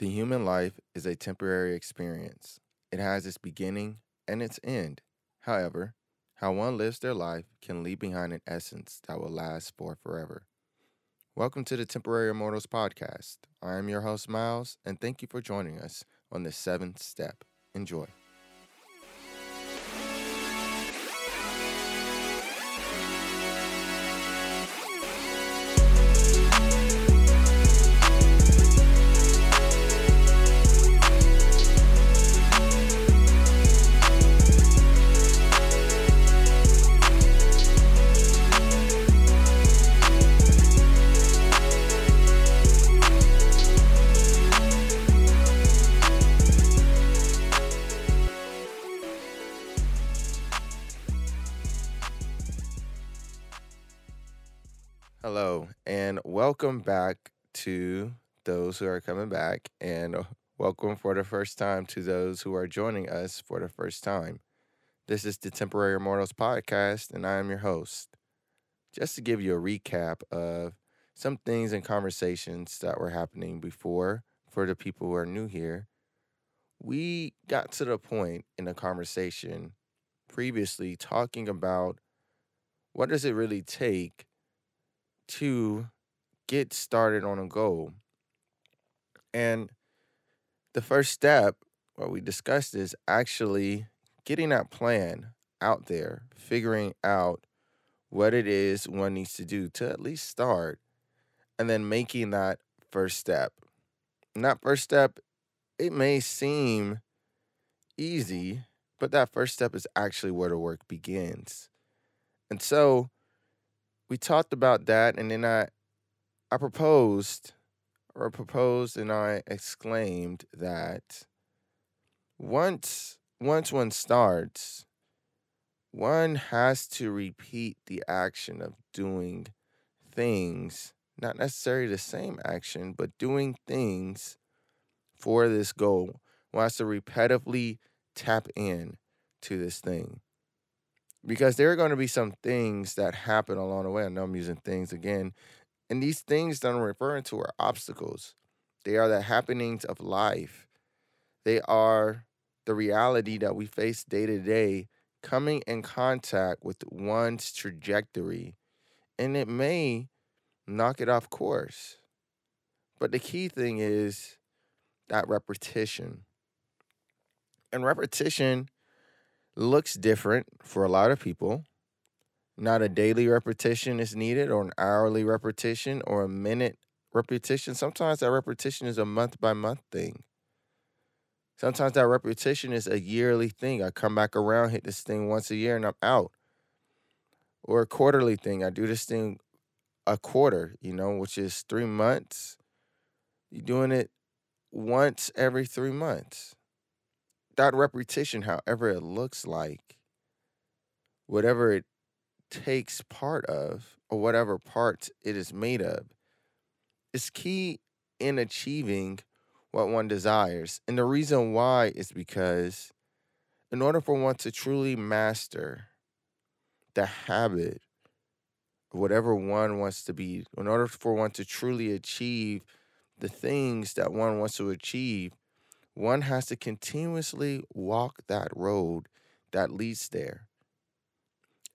The human life is a temporary experience. It has its beginning and its end. However, how one lives their life can leave behind an essence that will last for forever. Welcome to the Temporary Immortals podcast. I am your host, Miles, and thank you for joining us on this seventh step. Enjoy. Welcome back to those who are coming back, and uh, welcome for the first time to those who are joining us for the first time. This is the Temporary Immortals podcast, and I am your host. Just to give you a recap of some things and conversations that were happening before for the people who are new here, we got to the point in a conversation previously talking about what does it really take to get started on a goal. And the first step, what we discussed, is actually getting that plan out there, figuring out what it is one needs to do to at least start, and then making that first step. And that first step, it may seem easy, but that first step is actually where the work begins. And so, we talked about that and then I I proposed or proposed and I exclaimed that once once one starts one has to repeat the action of doing things not necessarily the same action but doing things for this goal one has to repetitively tap in to this thing because there are going to be some things that happen along the way. I know I'm using things again. And these things that I'm referring to are obstacles. They are the happenings of life. They are the reality that we face day to day, coming in contact with one's trajectory. And it may knock it off course. But the key thing is that repetition. And repetition looks different for a lot of people. Not a daily repetition is needed, or an hourly repetition, or a minute repetition. Sometimes that repetition is a month by month thing. Sometimes that repetition is a yearly thing. I come back around, hit this thing once a year, and I'm out. Or a quarterly thing. I do this thing a quarter, you know, which is three months. You're doing it once every three months that repetition, however it looks like, whatever it takes part of, or whatever parts it is made of, is key in achieving what one desires. And the reason why is because in order for one to truly master the habit of whatever one wants to be, in order for one to truly achieve the things that one wants to achieve, one has to continuously walk that road that leads there.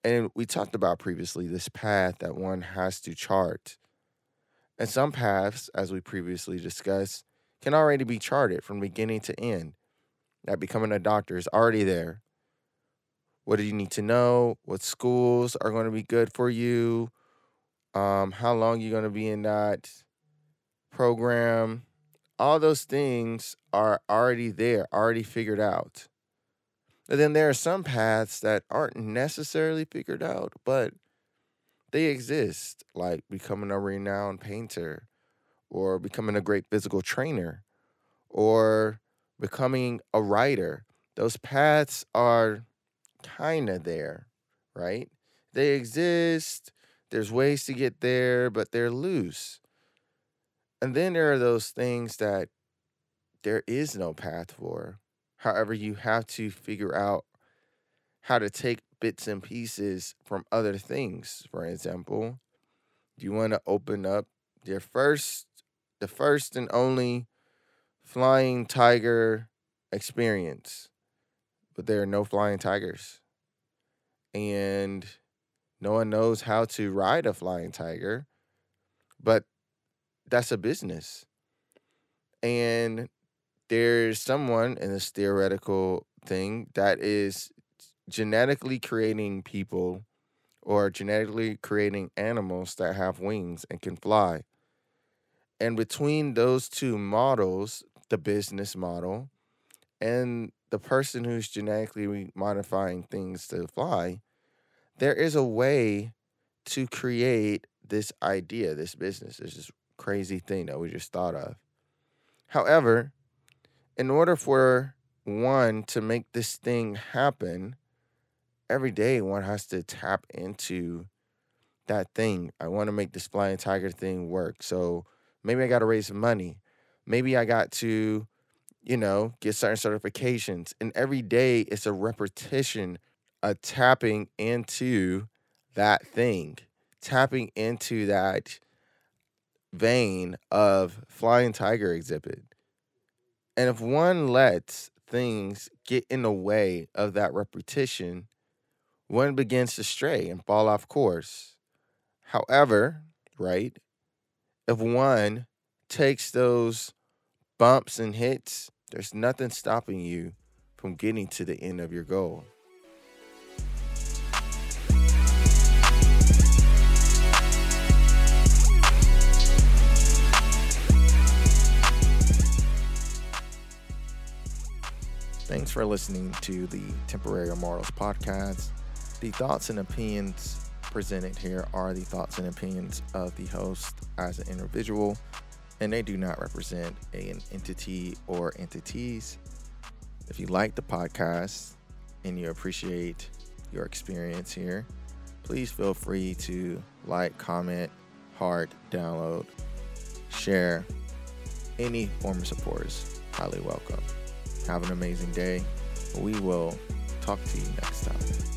And we talked about previously this path that one has to chart. And some paths, as we previously discussed, can already be charted from beginning to end. That becoming a doctor is already there. What do you need to know? What schools are going to be good for you? Um, how long you're going to be in that program? all those things are already there, already figured out. And then there are some paths that aren't necessarily figured out, but they exist, like becoming a renowned painter, or becoming a great physical trainer, or becoming a writer. Those paths are kind of there, right? They exist. There's ways to get there, but they're loose. And then there are those things that there is no path for. However, you have to figure out how to take bits and pieces from other things. For example, you want to open up your first, the first and only flying tiger experience, but there are no flying tigers. And no one knows how to ride a flying tiger, but that's a business. And there's someone in this theoretical thing that is genetically creating people or genetically creating animals that have wings and can fly. And between those two models, the business model and the person who's genetically modifying things to fly, there is a way to create this idea, this business, this crazy thing that we just thought of. However, in order for one to make this thing happen, every day one has to tap into that thing. I want to make this flying tiger thing work. So maybe I got to raise some money. Maybe I got to, you know, get certain certifications. And every day it's a repetition a tapping into that thing, tapping into that vein of flying tiger exhibit. And if one lets things get in the way of that repetition, one begins to stray and fall off course. However, right, if one takes those bumps and hits, there's nothing stopping you from getting to the end of your goal. Thanks for listening to the Temporary Immortals podcast. The thoughts and opinions presented here are the thoughts and opinions of the host as an individual, and they do not represent an entity or entities. If you like the podcast and you appreciate your experience here, please feel free to like, comment, heart, download, share. Any form of support is highly welcome. Have an amazing day. We will talk to you next time.